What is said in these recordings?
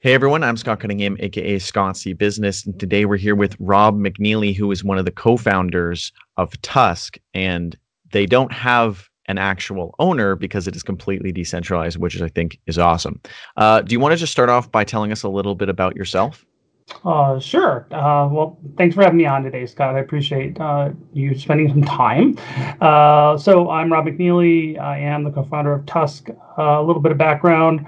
Hey everyone, I'm Scott Cunningham, aka Scott C Business, and today we're here with Rob McNeely, who is one of the co-founders of TUSC, and they don't have an actual owner because it is completely decentralized, which I think is awesome. Uh, do you want to just start off by telling us a little bit about yourself? Uh, sure. Uh, well, thanks for having me on today, Scott. I appreciate uh, you spending some time. Uh, so, I'm Rob McNeely. I am the co-founder of TUSC. Uh, a little bit of background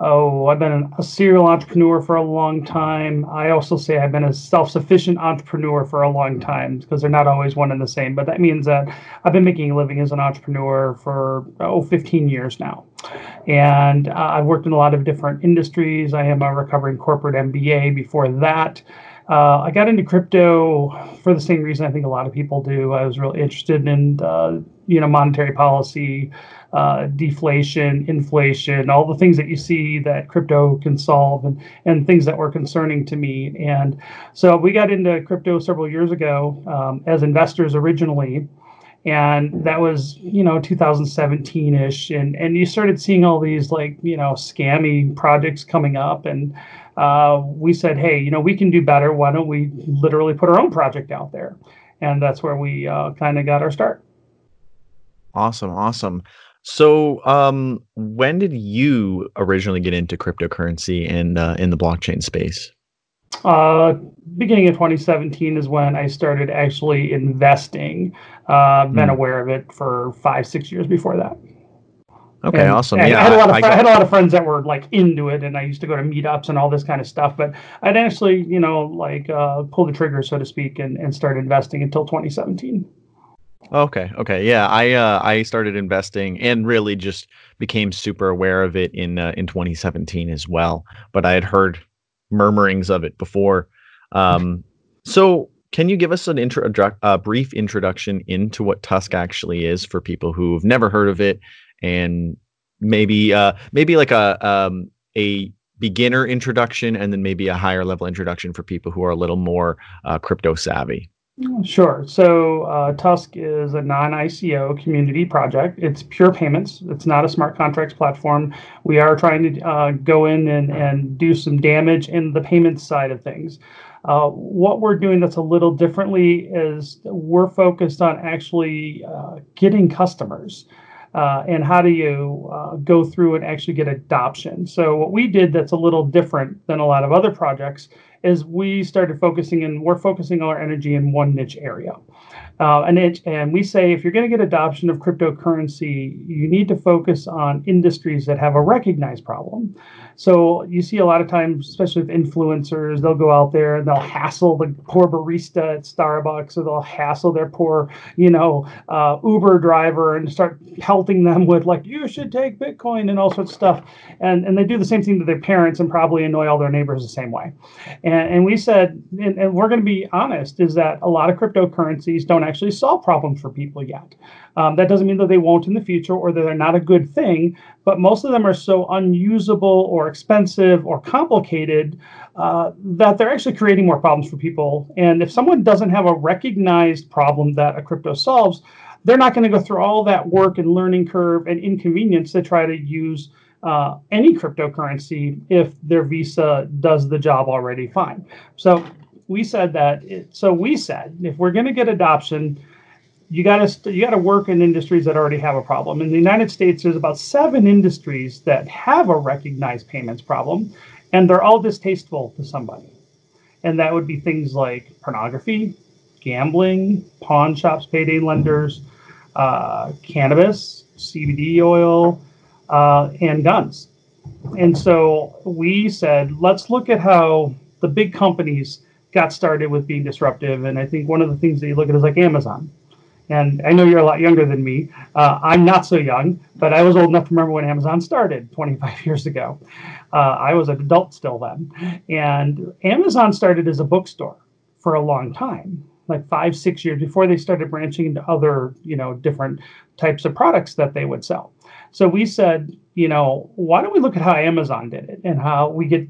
oh, I've been a serial entrepreneur for a long time. I also say I've been a self sufficient entrepreneur for a long time because they're not always one and the same. But that means that I've been making a living as an entrepreneur for, oh, 15 years now. And uh, I've worked in a lot of different industries. I am a recovering corporate MBA before that. Uh, I got into crypto for the same reason I think a lot of people do. I was really interested in, uh, you know, monetary policy, uh, deflation, inflation, all the things that you see that crypto can solve, and and things that were concerning to me. And so we got into crypto several years ago um, as investors originally and that was you know 2017ish and and you started seeing all these like you know scammy projects coming up and uh, we said, hey, you know, we can do better. Why don't we literally put our own project out there? And that's where we uh, kind of got our start. Awesome, awesome. So, um, when did you originally get into cryptocurrency and uh, in the blockchain space? Uh, beginning of 2017 is when I started actually investing. Uh, been mm. aware of it for five, six years before that. Okay, and, awesome. And yeah, I had a lot of I, fr- I, had a lot of friends that were like into it, and I used to go to meetups and all this kind of stuff. But I'd actually, you know, like uh, pull the trigger, so to speak, and, and start investing until 2017. Okay, okay, yeah. I uh, I started investing and really just became super aware of it in uh, in 2017 as well. But I had heard murmurings of it before. Um, so can you give us an intro, a brief introduction into what TUSC actually is for people who've never heard of it and maybe uh maybe like a um a beginner introduction and then maybe a higher level introduction for people who are a little more uh, crypto savvy Sure. So uh, TUSC is a non ICO community project. It's pure payments. It's not a smart contracts platform. We are trying to uh, go in and, and do some damage in the payments side of things. Uh, what we're doing that's a little differently is we're focused on actually uh, getting customers uh, and how do you uh, go through and actually get adoption. So what we did that's a little different than a lot of other projects is we started focusing and we're focusing our energy in one niche area. Uh, and, it, and we say if you're going to get adoption of cryptocurrency, you need to focus on industries that have a recognized problem. So you see a lot of times, especially with influencers, they'll go out there and they'll hassle the poor barista at Starbucks, or they'll hassle their poor, you know, uh, Uber driver and start pelting them with like, you should take Bitcoin and all sorts of stuff. And and they do the same thing to their parents and probably annoy all their neighbors the same way. And and we said, and, and we're going to be honest, is that a lot of cryptocurrencies don't actually solve problems for people yet. Um, that doesn't mean that they won't in the future or that they're not a good thing, but most of them are so unusable or expensive or complicated uh, that they're actually creating more problems for people. And if someone doesn't have a recognized problem that a crypto solves, they're not going to go through all that work and learning curve and inconvenience to try to use uh, any cryptocurrency if their Visa does the job already fine. So we said that. It, so we said if we're going to get adoption, you got to you got to work in industries that already have a problem. In the United States, there's about seven industries that have a recognized payments problem, and they're all distasteful to somebody. And that would be things like pornography, gambling, pawn shops, payday lenders, uh, cannabis, CBD oil, uh, and guns. And so we said, let's look at how the big companies got started with being disruptive. And I think one of the things that you look at is like Amazon. And I know you're a lot younger than me. Uh, I'm not so young, but I was old enough to remember when Amazon started 25 years ago. Uh, I was an adult still then. And Amazon started as a bookstore for a long time, like five, six years before they started branching into other, you know, different types of products that they would sell. So we said, you know, why don't we look at how Amazon did it and how we get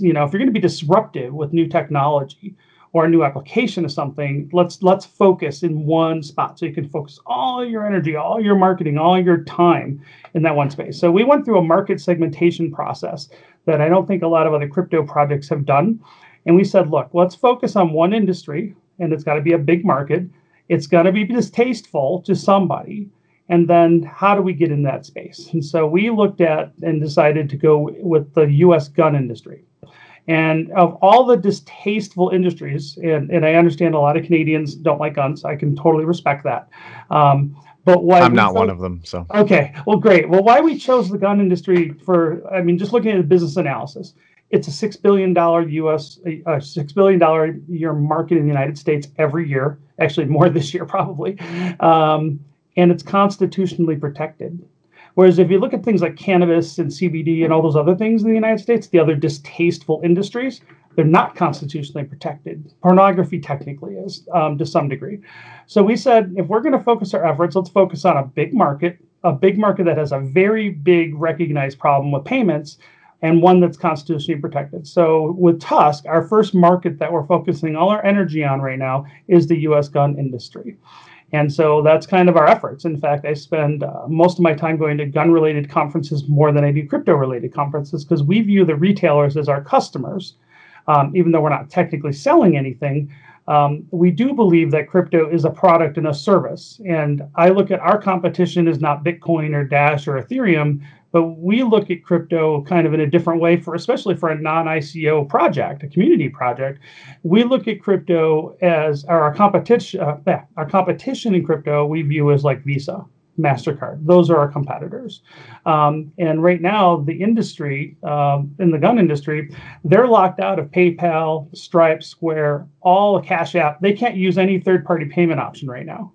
you know, if you're going to be disruptive with new technology, or a new application of something let's let's focus in one spot so you can focus all your energy all your marketing all your time in that one space so we went through a market segmentation process that I don't think a lot of other crypto projects have done. And we said, look, let's focus on one industry, and it's got to be a big market. It's going to be distasteful to somebody. And then how do we get in that space? And so we looked at and decided to go with the US gun industry. And of all the distasteful industries, and, and I understand a lot of Canadians don't like guns, I can totally respect that. Um, but why I'm not one of them. So okay, well, great. Well, why we chose the gun industry for? I mean, just looking at the business analysis, it's a six billion dollar U.S. a six billion dollar year market in the United States every year. Actually, more this year probably, um, and it's constitutionally protected. Whereas if you look at things like cannabis and CBD and all those other things in the United States, the other distasteful industries, they're not constitutionally protected. Pornography technically is um, to some degree. So we said if we're going to focus our efforts, let's focus on a big market, a big market that has a very big recognized problem with payments and one that's constitutionally protected. So with TUSC, our first market that we're focusing all our energy on right now is the US gun industry. And so that's kind of our efforts. In fact, I spend uh, most of my time going to gun related conferences more than I do crypto related conferences because we view the retailers as our customers. Um, even though we're not technically selling anything, um, we do believe that crypto is a product and a service. And I look at our competition as not Bitcoin or Dash or Ethereum, but we look at crypto kind of in a different way for especially for a non-ICO project, a community project. We look at crypto as our competition uh, our competition in crypto we view as like Visa, MasterCard. Those are our competitors. Um, and right now, the industry, um, in the gun industry, they're locked out of PayPal, Stripe, Square, all Cash App. They can't use any third party payment option right now.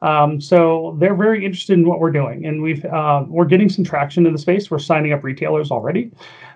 Um, so they're very interested in what we're doing, and we've uh, we're getting some traction in the space. We're signing up retailers already.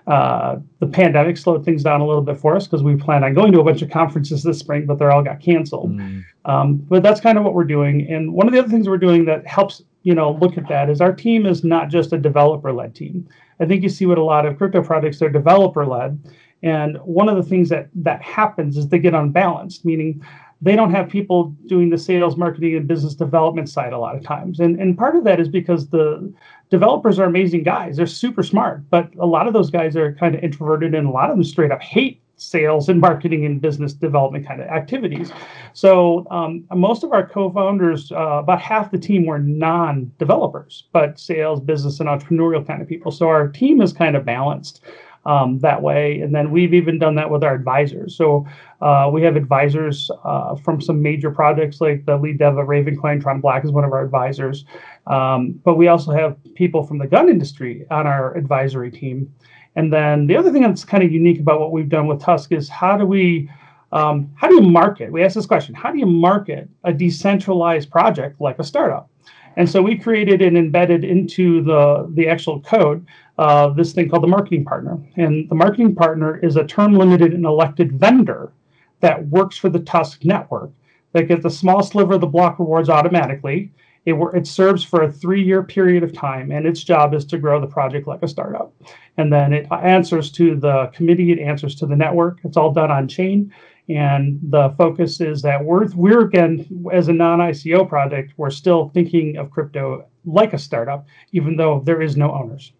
Uh, the pandemic slowed things down a little bit for us because we planned on going to a bunch of conferences this spring, but they all got canceled. Mm. Um, but that's kind of what we're doing. And one of the other things we're doing that helps you know look at that is our team is not just a developer-led team. I think you see what a lot of crypto projects they're developer-led. And one of the things that that happens is they get unbalanced, meaning they don't have people doing the sales, marketing, and business development side a lot of times. And, and part of that is because the developers are amazing guys. They're super smart, but a lot of those guys are kind of introverted and a lot of them straight up hate sales and marketing and business development kind of activities. So um, most of our co-founders, uh, about half the team were non-developers, but sales, business, and entrepreneurial kind of people. So our team is kind of balanced um, that way. And then we've even done that with our advisors. So uh, we have advisors uh, from some major projects like the lead dev of Ravencoin. Tron Black is one of our advisors. Um, but we also have people from the gun industry on our advisory team. And then the other thing that's kind of unique about what we've done with TUSC is how do we um, how do you market? We ask this question: How do you market a decentralized project like a startup? And so we created and embedded into the, the actual code uh, this thing called the marketing partner. And the marketing partner is a term limited and elected vendor that works for the TUSC network that gets a small sliver of the block rewards automatically. It, it serves for a three year period of time, and its job is to grow the project like a startup. And then it answers to the committee, it answers to the network. It's all done on chain. And the focus is that we're, we're again, as a non ICO project, we're still thinking of crypto like a startup, even though there is no owners.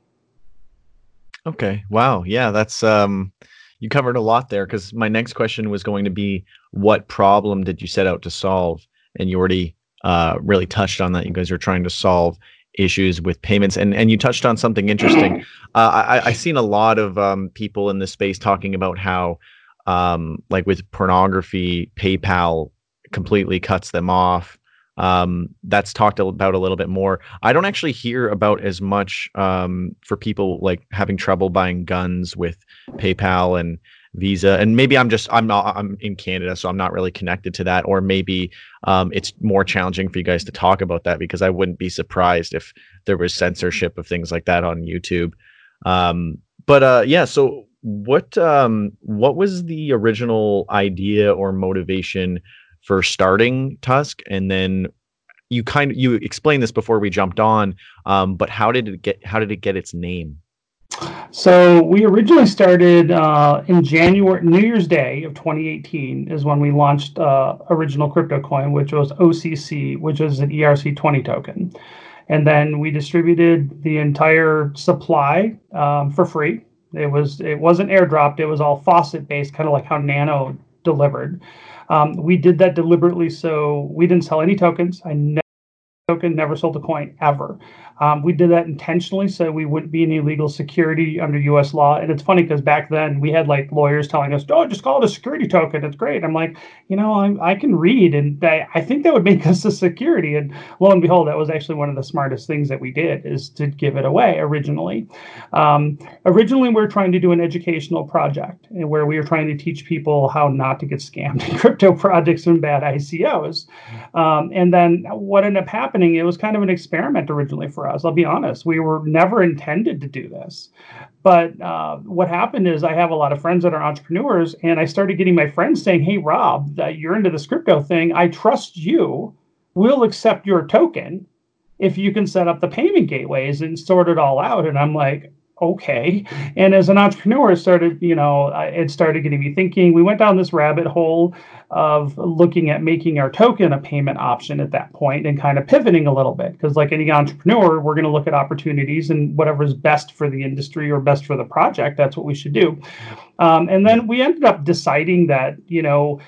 Okay. Wow. Yeah, that's um you covered a lot there because my next question was going to be what problem did you set out to solve? And you already uh, really touched on that. You guys are trying to solve issues with payments, and and you touched on something interesting. Uh, I I seen a lot of um, people in this space talking about how um, like with pornography, PayPal completely cuts them off. Um, that's talked about a little bit more. I don't actually hear about as much um, for people like having trouble buying guns with PayPal and Visa. And maybe I'm just I'm not I'm in Canada, so I'm not really connected to that. Or maybe um, it's more challenging for you guys to talk about that because I wouldn't be surprised if there was censorship of things like that on YouTube. Um, but uh, yeah, so what um what was the original idea or motivation for starting TUSC? And then you kind of you explained this before we jumped on um, but how did it get how did it get its name? So we originally started uh, in January, New Year's Day of 2018 is when we launched uh, original crypto coin, which was OCC, which is an ERC20 token. And then we distributed the entire supply um, for free It was it wasn't airdropped. It was all faucet based, kind of like how Nano delivered. Um, we did that deliberately so we didn't sell any tokens. I token, never sold a coin ever. Um, we did that intentionally so we wouldn't be in illegal security under U.S. law. And it's funny because back then we had like lawyers telling us, "Oh, just call it a security token. It's great." I'm like, you know, I, I can read, and I, I think that would make us a security. And lo and behold, that was actually one of the smartest things that we did is to give it away originally. Um, originally, we are trying to do an educational project where we were trying to teach people how not to get scammed in crypto projects and bad ICOs. Um, and then what ended up happening, it was kind of an experiment originally for us. I'll be honest. We were never intended to do this. But uh, what happened is I have a lot of friends that are entrepreneurs, and I started getting my friends saying, Hey, Rob, you're into this crypto thing. I trust you. We'll accept your token if you can set up the payment gateways and sort it all out. And I'm like, okay. And as an entrepreneur, started, you know, it started getting me thinking. We went down this rabbit hole of looking at making our token a payment option at that point and kind of pivoting a little bit. Because, like any entrepreneur, we're going to look at opportunities and whatever's best for the industry or best for the project, that's what we should do. Um, and then we ended up deciding that, you know,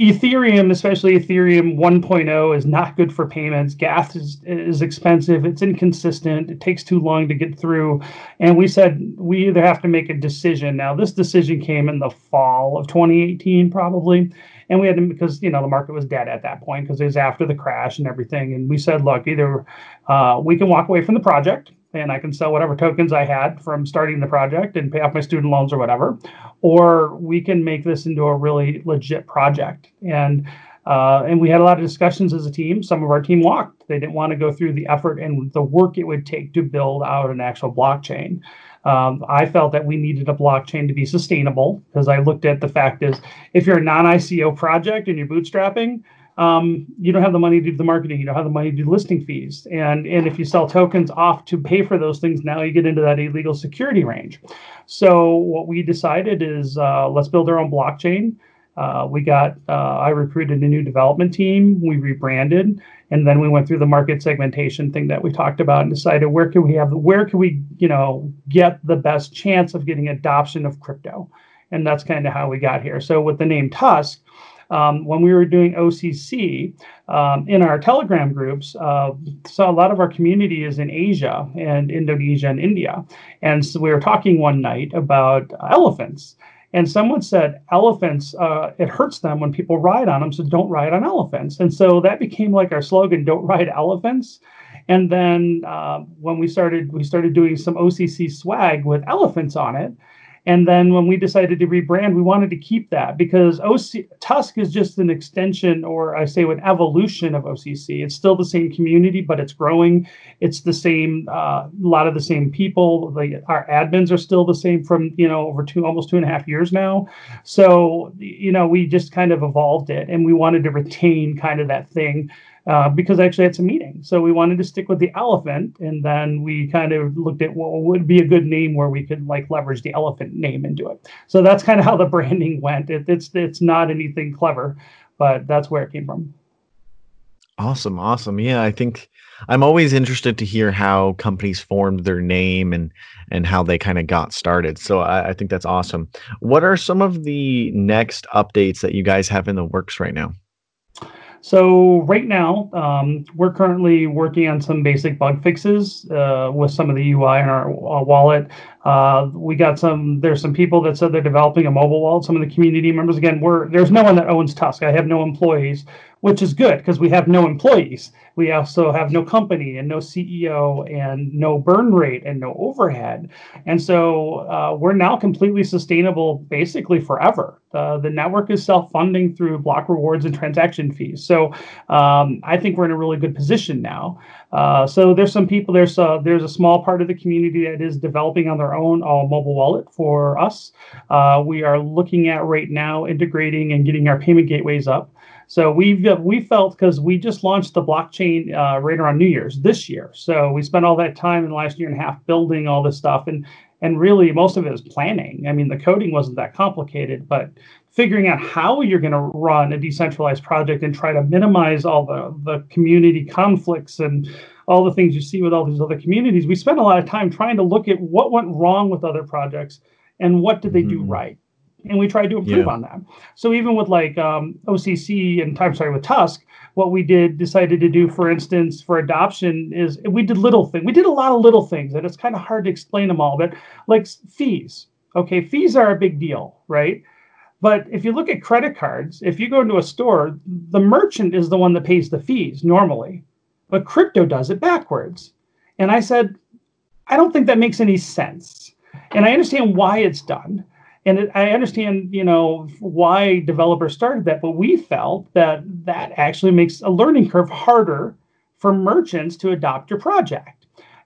Ethereum, especially Ethereum 1.0, is not good for payments. Gas is, is expensive. It's inconsistent. It takes too long to get through. And we said we either have to make a decision. Now, this decision came in the fall of 2018, probably. And we had to, because, you know, the market was dead at that point because it was after the crash and everything. And we said, look, either uh, we can walk away from the project and I can sell whatever tokens I had from starting the project and pay off my student loans or whatever, or we can make this into a really legit project. And uh, and we had a lot of discussions as a team. Some of our team walked; they didn't want to go through the effort and the work it would take to build out an actual blockchain. Um, I felt that we needed a blockchain to be sustainable because I looked at the fact is if you're a non-ICO project and you're bootstrapping, um, you don't have the money to do the marketing. You don't have the money to do listing fees. And, and if you sell tokens off to pay for those things, now you get into that illegal security range. So what we decided is uh, let's build our own blockchain. Uh, we got, uh, I recruited a new development team. We rebranded, and then we went through the market segmentation thing that we talked about and decided where can we have, where can we, you know, get the best chance of getting adoption of crypto, and that's kind of how we got here. So with the name TUSC, um, when we were doing OCC um, in our Telegram groups, uh, so a lot of our community is in Asia and Indonesia and India. And so we were talking one night about elephants. And someone said, elephants, uh, it hurts them when people ride on them, so don't ride on elephants. And so that became like our slogan, don't ride elephants. And then uh, when we started, we started doing some OCC swag with elephants on it. And then when we decided to rebrand, we wanted to keep that because OC, TUSC is just an extension, or I say an evolution of OCC. It's still the same community, but it's growing. It's the same, uh, a lot of the same people. Our admins are still the same from you know over two, almost two and a half years now. So you know we just kind of evolved it, and we wanted to retain kind of that thing uh, because I actually it's a meeting. So we wanted to stick with the elephant, and then we kind of looked at what would be a good name where we could like leverage the elephant name into it. So that's kind of how the branding went. It, it's it's not anything clever, but that's where it came from. Awesome, awesome. Yeah, I think I'm always interested to hear how companies formed their name and and how they kind of got started. So I, I think that's awesome. What are some of the next updates that you guys have in the works right now? So right now, um, we're currently working on some basic bug fixes uh, with some of the UI in our uh, wallet. Uh, we got some. There's some people that said they're developing a mobile wallet. Some of the community members. Again, we're there's no one that owns TUSC. I have no employees, which is good because we have no employees. We also have no company and no CEO and no burn rate and no overhead. And so uh, we're now completely sustainable basically forever. Uh, the network is self funding through block rewards and transaction fees. So um, I think we're in a really good position now. Uh, so there's some people, there's a, there's a small part of the community that is developing on their own a mobile wallet for us. Uh, we are looking at right now integrating and getting our payment gateways up. So we've we felt because we just launched the blockchain uh, right around New Year's this year. So we spent all that time in the last year and a half building all this stuff, and and really most of it is planning. I mean, the coding wasn't that complicated, but figuring out how you're going to run a decentralized project and try to minimize all the, the community conflicts and all the things you see with all these other communities. We spent a lot of time trying to look at what went wrong with other projects and what did they mm-hmm. do right. And we tried to improve yeah. on that. So even with like um, OCC and I'm sorry with TUSC, what we did decided to do, for instance, for adoption is we did little things. We did a lot of little things, and it's kind of hard to explain them all. But like fees, okay, fees are a big deal, right? But if you look at credit cards, if you go into a store, the merchant is the one that pays the fees normally, but crypto does it backwards. And I said, I don't think that makes any sense. And I understand why it's done. And it, I understand, you know, why developers started that, but we felt that that actually makes a learning curve harder for merchants to adopt your project.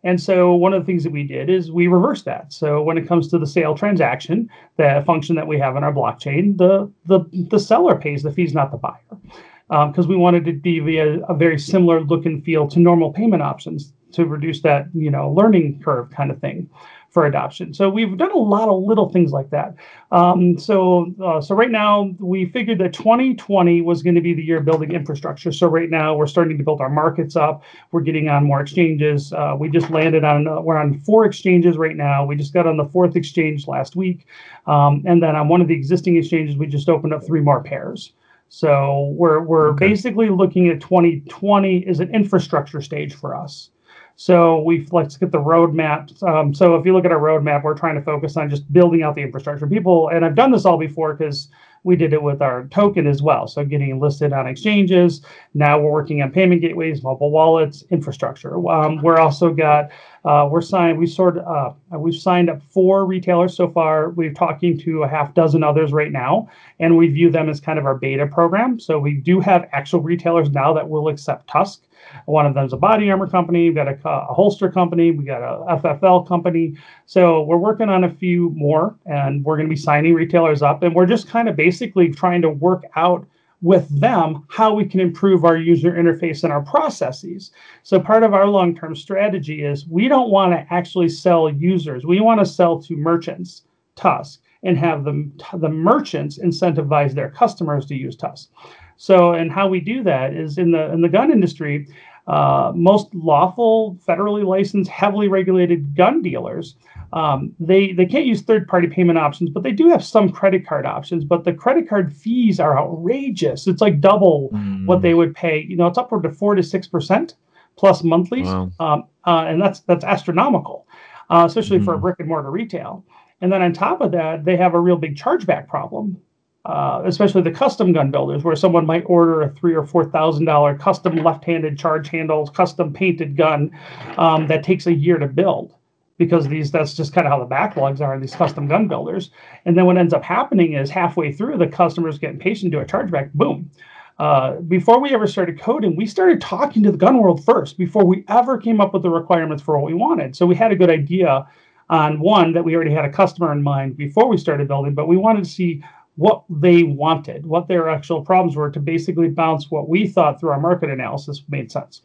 And so one of the things that we did is we reversed that. So when it comes to the sale transaction, the function that we have in our blockchain, the the, the seller pays the fees, not the buyer. Because um, we wanted to be a, a very similar look and feel to normal payment options to reduce that, you know, learning curve kind of thing for adoption. So we've done a lot of little things like that. Um, so uh, so right now we figured that 2020 was going to be the year building infrastructure. So right now we're starting to build our markets up. We're getting on more exchanges. Uh, we just landed on uh, we're on four exchanges right now. We just got on the fourth exchange last week, um, and then on one of the existing exchanges we just opened up three more pairs. So we're we're okay. basically looking at 2020 as an infrastructure stage for us. So we let's get the roadmap. Um, so if you look at our roadmap, we're trying to focus on just building out the infrastructure. People, and I've done this all before because we did it with our token as well. So getting listed on exchanges. Now we're working on payment gateways, mobile wallets, infrastructure. Um, we're also got uh, we're signed. We sort uh, we've signed up four retailers so far. We're talking to a half dozen others right now, and we view them as kind of our beta program. So we do have actual retailers now that will accept TUSC. One of them is a body armor company. We've got a, a, holster company. We got a FFL company. So we're working on a few more, and we're going to be signing retailers up. And we're just kind of basically trying to work out with them how we can improve our user interface and our processes. So part of our long-term strategy is we don't want to actually sell users. We want to sell to merchants, TUSC, and have the, the merchants incentivize their customers to use TUSC. So, and how we do that is in the in the gun industry, uh, most lawful, federally licensed, heavily regulated gun dealers, um, they they can't use third party payment options, but they do have some credit card options. But the credit card fees are outrageous. It's like double mm. what they would pay. You know, it's upward to four to six percent plus monthlies, wow. um, uh, and that's that's astronomical, uh, especially mm. for a brick and mortar retail. And then on top of that, they have a real big chargeback problem uh, especially the custom gun builders, where someone might order a three or four thousand dollar custom left-handed charge handles, custom painted gun um, that takes a year to build, because these that's just kind of how the backlogs are in these custom gun builders. And then what ends up happening is halfway through, the customers get impatient do a chargeback, boom. Uh, before we ever started coding, we started talking to the gun world first before we ever came up with the requirements for what we wanted. So we had a good idea on one that we already had a customer in mind before we started building, but we wanted to see what they wanted, what their actual problems were to basically bounce what we thought through our market analysis made sense.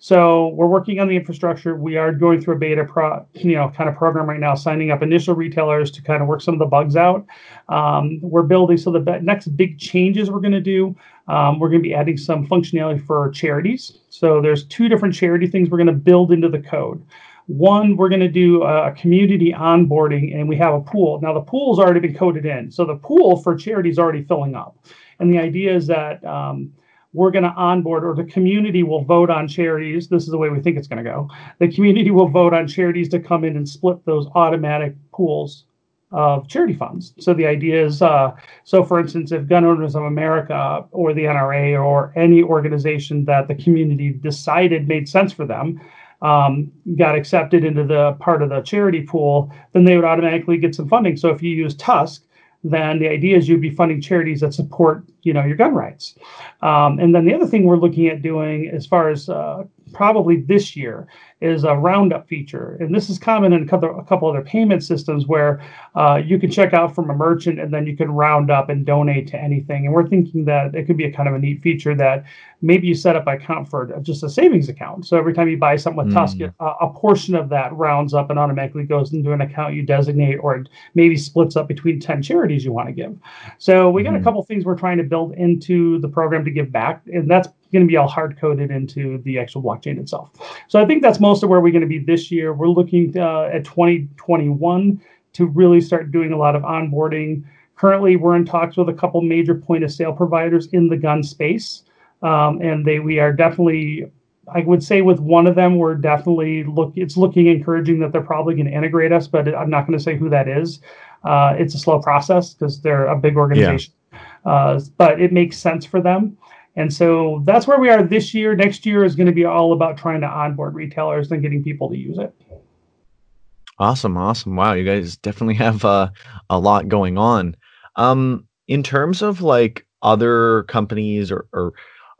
So we're working on the infrastructure. We are going through a beta pro, you know, kind of program right now, signing up initial retailers to kind of work some of the bugs out. Um, we're building so the next big changes we're going to do. Um, we're going to be adding some functionality for charities. So there's two different charity things we're going to build into the code. One, we're going to do a community onboarding, and we have a pool. Now, the pool's already been coded in, so the pool for charity is already filling up. And the idea is that um, we're going to onboard, or the community will vote on charities. This is the way we think it's going to go. The community will vote on charities to come in and split those automatic pools of charity funds. So the idea is, uh, so for instance, if Gun Owners of America or the NRA or any organization that the community decided made sense for them um, got accepted into the part of the charity pool, then they would automatically get some funding. So if you use TUSC, then the idea is you'd be funding charities that support, you know, your gun rights. Um, and then the other thing we're looking at doing, as far as uh, probably this year is a roundup feature. And this is common in a couple, a couple other payment systems where uh, you can check out from a merchant and then you can round up and donate to anything. And we're thinking that it could be a kind of a neat feature that maybe you set up an account for just a savings account. So every time you buy something with mm. TUSC, a, a, portion of that rounds up and automatically goes into an account you designate or maybe splits up between 10 charities you want to give. So we got mm. a couple things we're trying to build into the program to give back. And that's going to be all hard coded into the actual blockchain itself. So I think that's most of where we're going to be this year. We're looking uh, at 2021 to really start doing a lot of onboarding. Currently, we're in talks with a couple major point of sale providers in the gun space, um, and they we are definitely. I would say with one of them, we're definitely look. It's looking encouraging that they're probably going to integrate us, but I'm not going to say who that is. Uh, it's a slow process because they're a big organization, yeah. uh, but it makes sense for them. And so that's where we are this year. Next year is going to be all about trying to onboard retailers and getting people to use it. Awesome, awesome. Wow, you guys definitely have uh, a lot going on. Um, in terms of like other companies or, or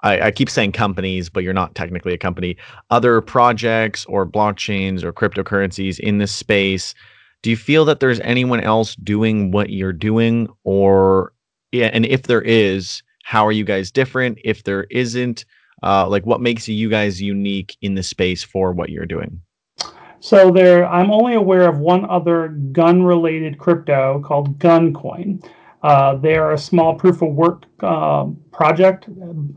I, I, keep saying companies, but you're not technically a company, other projects or blockchains or cryptocurrencies in this space, do you feel that there's anyone else doing what you're doing? Or yeah, and if there is, how are you guys different? If there isn't, uh, like what makes you guys unique in the space for what you're doing? So there, I'm only aware of one other gun-related crypto called Guncoin. Uh, they are a small proof of work uh, project,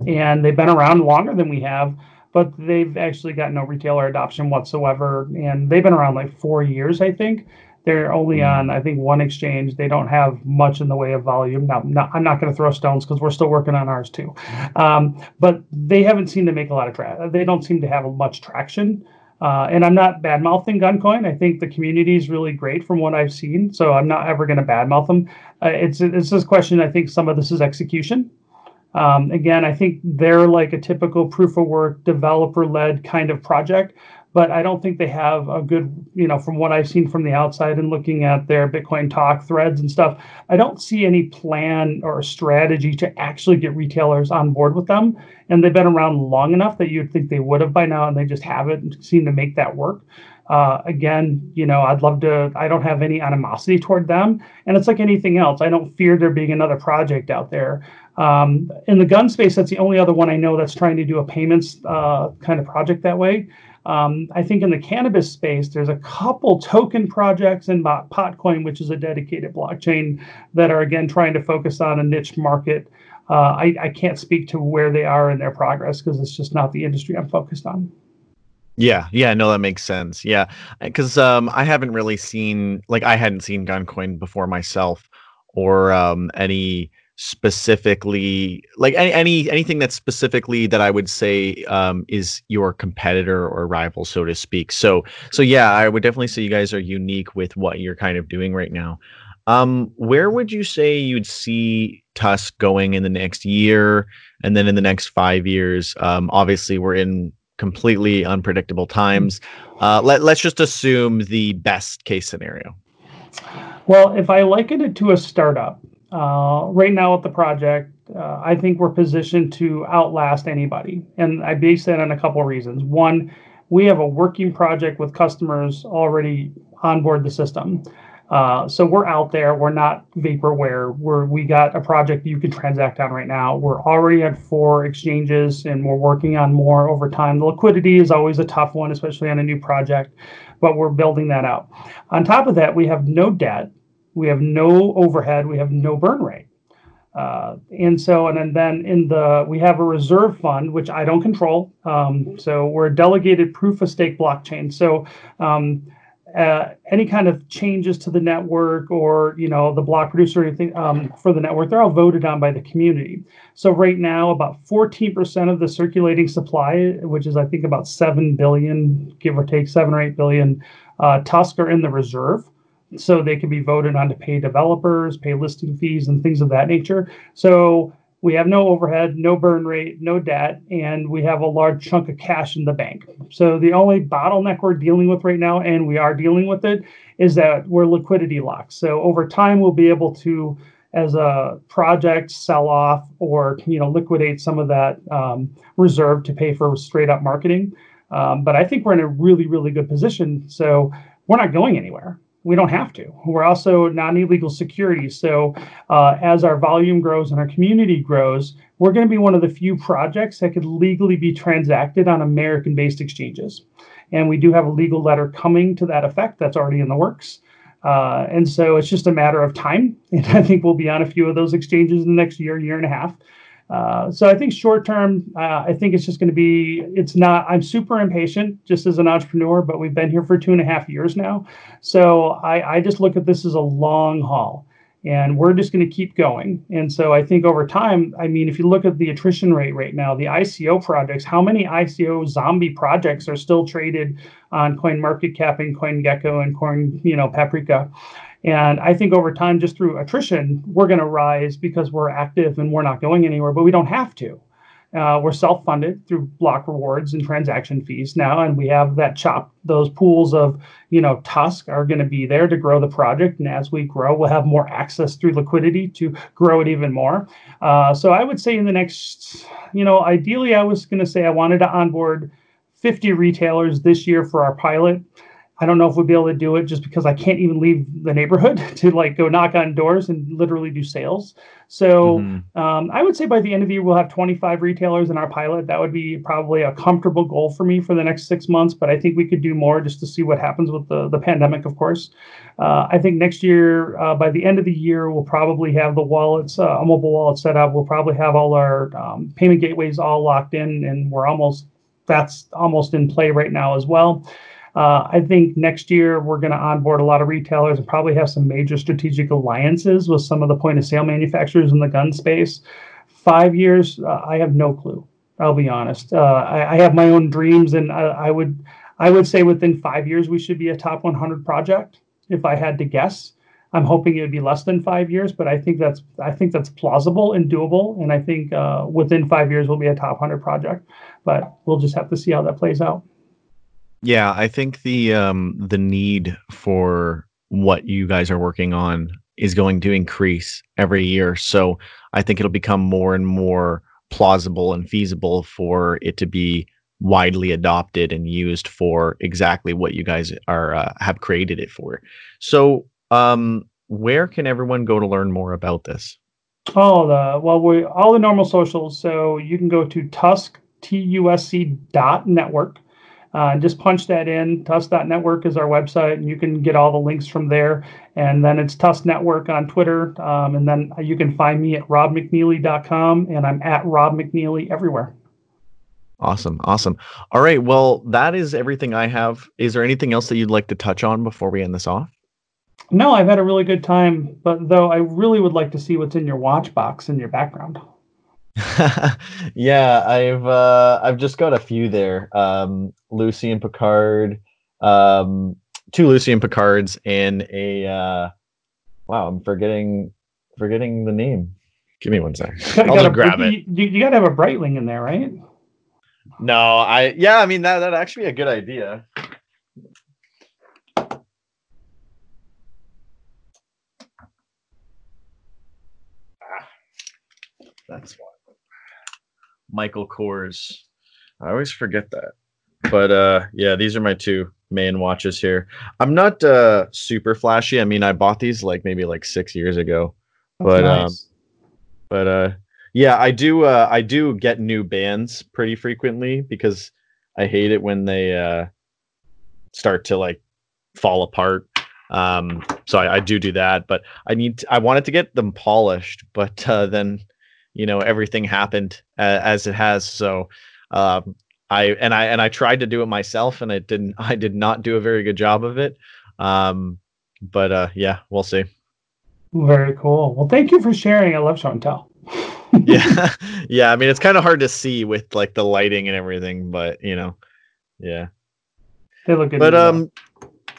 and they've been around longer than we have, but they've actually got no retailer adoption whatsoever. And they've been around like four years, I think. They're only mm. on, I think, one exchange. They don't have much in the way of volume. Now, not, I'm not going to throw stones because we're still working on ours too. Um, but they haven't seemed to make a lot of traction. They don't seem to have much traction. Uh, and I'm not bad mouthing Guncoin. I think the community is really great from what I've seen. So I'm not ever going to bad mouth them. Uh, it's it's this question. I think some of this is execution. Um, again, I think they're like a typical proof of work developer led kind of project but I don't think they have a good, you know, from what I've seen from the outside and looking at their Bitcoin talk threads and stuff, I don't see any plan or strategy to actually get retailers on board with them. And they've been around long enough that you'd think they would have by now, and they just haven't seemed to make that work. Uh, again, you know, I'd love to, I don't have any animosity toward them. And it's like anything else. I don't fear there being another project out there. Um, in the gun space, that's the only other one I know that's trying to do a payments uh, kind of project that way. Um, I think in the cannabis space, there's a couple token projects in Potcoin, which is a dedicated blockchain, that are again trying to focus on a niche market. Uh, I, I can't speak to where they are in their progress because it's just not the industry I'm focused on. Yeah, yeah, no, that makes sense. Yeah, because um, I haven't really seen like I hadn't seen Guncoin before myself, or um, any specifically like any, any anything that's specifically that I would say um, is your competitor or rival, so to speak. So so yeah, I would definitely say you guys are unique with what you're kind of doing right now. Um, where would you say you'd see TUSC going in the next year, and then in the next five years? Um, obviously, we're in completely unpredictable times. Uh, let let's just assume the best case scenario. Well, if I liken it to a startup, uh, right now at the project, uh, I think we're positioned to outlast anybody. And I base that on a couple of reasons. One, we have a working project with customers already on board the system. Uh, so we're out there. We're not vaporware. We're we got a project you can transact on right now. We're already at four exchanges, and we're working on more over time. The liquidity is always a tough one, especially on a new project, but we're building that out. On top of that, we have no debt we have no overhead, we have no burn rate. Uh, and so, and then in the, we have a reserve fund, which I don't control. Um, so we're a delegated proof of stake blockchain. So um, uh, any kind of changes to the network or, you know, the block producer or anything um, for the network, they're all voted on by the community. So right now, about 14% of the circulating supply, which is I think about 7 billion, give or take 7 or 8 billion, uh, TUSC are in the reserve so they can be voted on to pay developers, pay listing fees, and things of that nature. So we have no overhead, no burn rate, no debt, and we have a large chunk of cash in the bank. So the only bottleneck we're dealing with right now, and we are dealing with it, is that we're liquidity locked. So over time, we'll be able to, as a project, sell off or you know liquidate some of that um, reserve to pay for straight up marketing. Um, but I think we're in a really, really good position. So we're not going anywhere. We don't have to. We're also non illegal security. So uh, as our volume grows and our community grows, we're going to be one of the few projects that could legally be transacted on American based exchanges. And we do have a legal letter coming to that effect that's already in the works. Uh, and so it's just a matter of time. And I think we'll be on a few of those exchanges in the next year, year and a half. Uh, so I think short term, uh, I think it's just going to be, it's not, I'm super impatient just as an entrepreneur, but we've been here for two and a half years now. So I, I just look at this as a long haul and we're just going to keep going. And so I think over time, I mean, if you look at the attrition rate right now, the ICO projects, how many ICO zombie projects are still traded on Coin Market Cap and CoinGecko and Coin, you know, Paprika? And I think over time, just through attrition, we're going to rise because we're active and we're not going anywhere, but we don't have to. Uh, we're self-funded through block rewards and transaction fees now, and we have that chop. Those pools of, you know, TUSC are going to be there to grow the project, and as we grow, we'll have more access through liquidity to grow it even more. Uh, so I would say in the next, you know, ideally, I was going to say I wanted to onboard 50 retailers this year for our pilot. I don't know if we'll be able to do it just because I can't even leave the neighborhood to like go knock on doors and literally do sales. So mm-hmm. um, I would say by the end of the year we'll have 25 retailers in our pilot. That would be probably a comfortable goal for me for the next six months. But I think we could do more just to see what happens with the the pandemic, of course. Uh, I think next year uh, by the end of the year we'll probably have the wallets, uh, a mobile wallet set up. We'll probably have all our um, payment gateways all locked in, and we're almost that's almost in play right now as well. Uh, I think next year we're going to onboard a lot of retailers and probably have some major strategic alliances with some of the point of sale manufacturers in the gun space. Five years, uh, I have no clue. I'll be honest. Uh, I, I, have my own dreams, and I, I, would I would say within five years we should be a top 100 project. If I had to guess, I'm hoping it would be less than five years, but I think that's I think that's plausible and doable, and I think uh, within five years we'll be a top 100 project. But we'll just have to see how that plays out. Yeah, I think the um the need for what you guys are working on is going to increase every year. So I think it'll become more and more plausible and feasible for it to be widely adopted and used for exactly what you guys are uh, have created it for. So, um, where can everyone go to learn more about this? All the well, we all the normal socials. So you can go to TUSC T U S C dot network. Uh, just punch that in. TUSC.network is our website, and you can get all the links from there. And then it's TUSC Network on Twitter. Um, and then you can find me at robmcneely.com, and I'm at Rob McNeely everywhere. Awesome. Awesome. All right. Well, that is everything I have. Is there anything else that you'd like to touch on before we end this off? No, I've had a really good time, but though I really would like to see what's in your watch box in your background. yeah, I've uh, I've just got a few there. Um, Lucien Piccard, um, two Lucien Picards and a uh, wow, I'm forgetting forgetting the name. Give me one sec. I'll just grab it. You, you got to have a Breitling in there, right? No, I yeah, I mean that that actually be a good idea. Ah, that's why. Michael Kors. I always forget that. But uh yeah, these are my two main watches here. I'm not uh super flashy. I mean, I bought these like maybe like 6 years ago. That's but um, nice. um but uh yeah, I do uh I do get new bands pretty frequently because I hate it when they uh start to like fall apart. Um so I, I do do that, but I need to, I wanted to get them polished, but uh then you know everything happened uh, as it has so um, i and i and i tried to do it myself and it didn't i did not do a very good job of it. Um, but uh, yeah we'll see. Very cool. Well thank you for sharing. I love show and tell yeah. Yeah i mean it's kind of hard to see with like the lighting and everything but you know yeah. They look good but um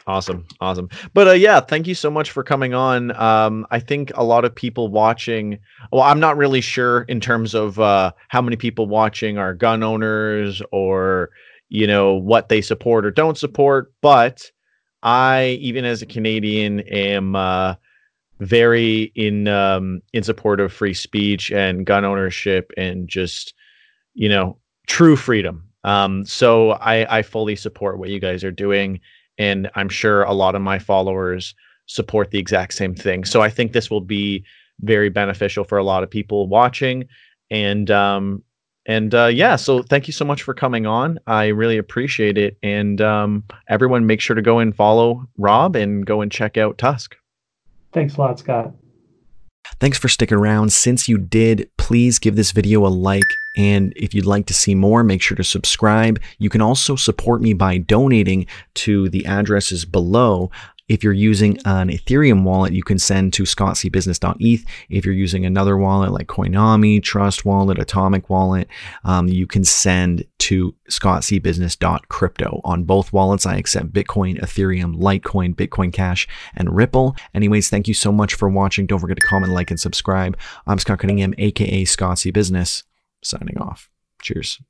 Awesome, awesome. But uh, yeah, thank you so much for coming on. Um, I think a lot of people watching. Well, I'm not really sure in terms of uh, how many people watching are gun owners or you know what they support or don't support. But I, even as a Canadian, am uh, very in um, in support of free speech and gun ownership and just you know true freedom Um, so I, I fully support what you guys are doing, and I'm sure a lot of my followers support the exact same thing. So I think this will be very beneficial for a lot of people watching, and um, and uh, yeah. So thank you so much for coming on. I really appreciate it, and um, everyone, make sure to go and follow Rob and go and check out TUSC. Thanks a lot, Scott. Thanks for sticking around. Since you did, please give this video a like. And if you'd like to see more, make sure to subscribe. You can also support me by donating to the addresses below. If you're using an Ethereum wallet, you can send to scottcbusiness.eth. If you're using another wallet like Coinomi, Trust Wallet, Atomic Wallet, um, you can send to scottcbusiness.crypto. On both wallets, I accept Bitcoin, Ethereum, Litecoin, Bitcoin Cash, and Ripple. Anyways, thank you so much for watching. Don't forget to comment, like, and subscribe. I'm Scott Cunningham, aka Scott C Business, signing off. Cheers.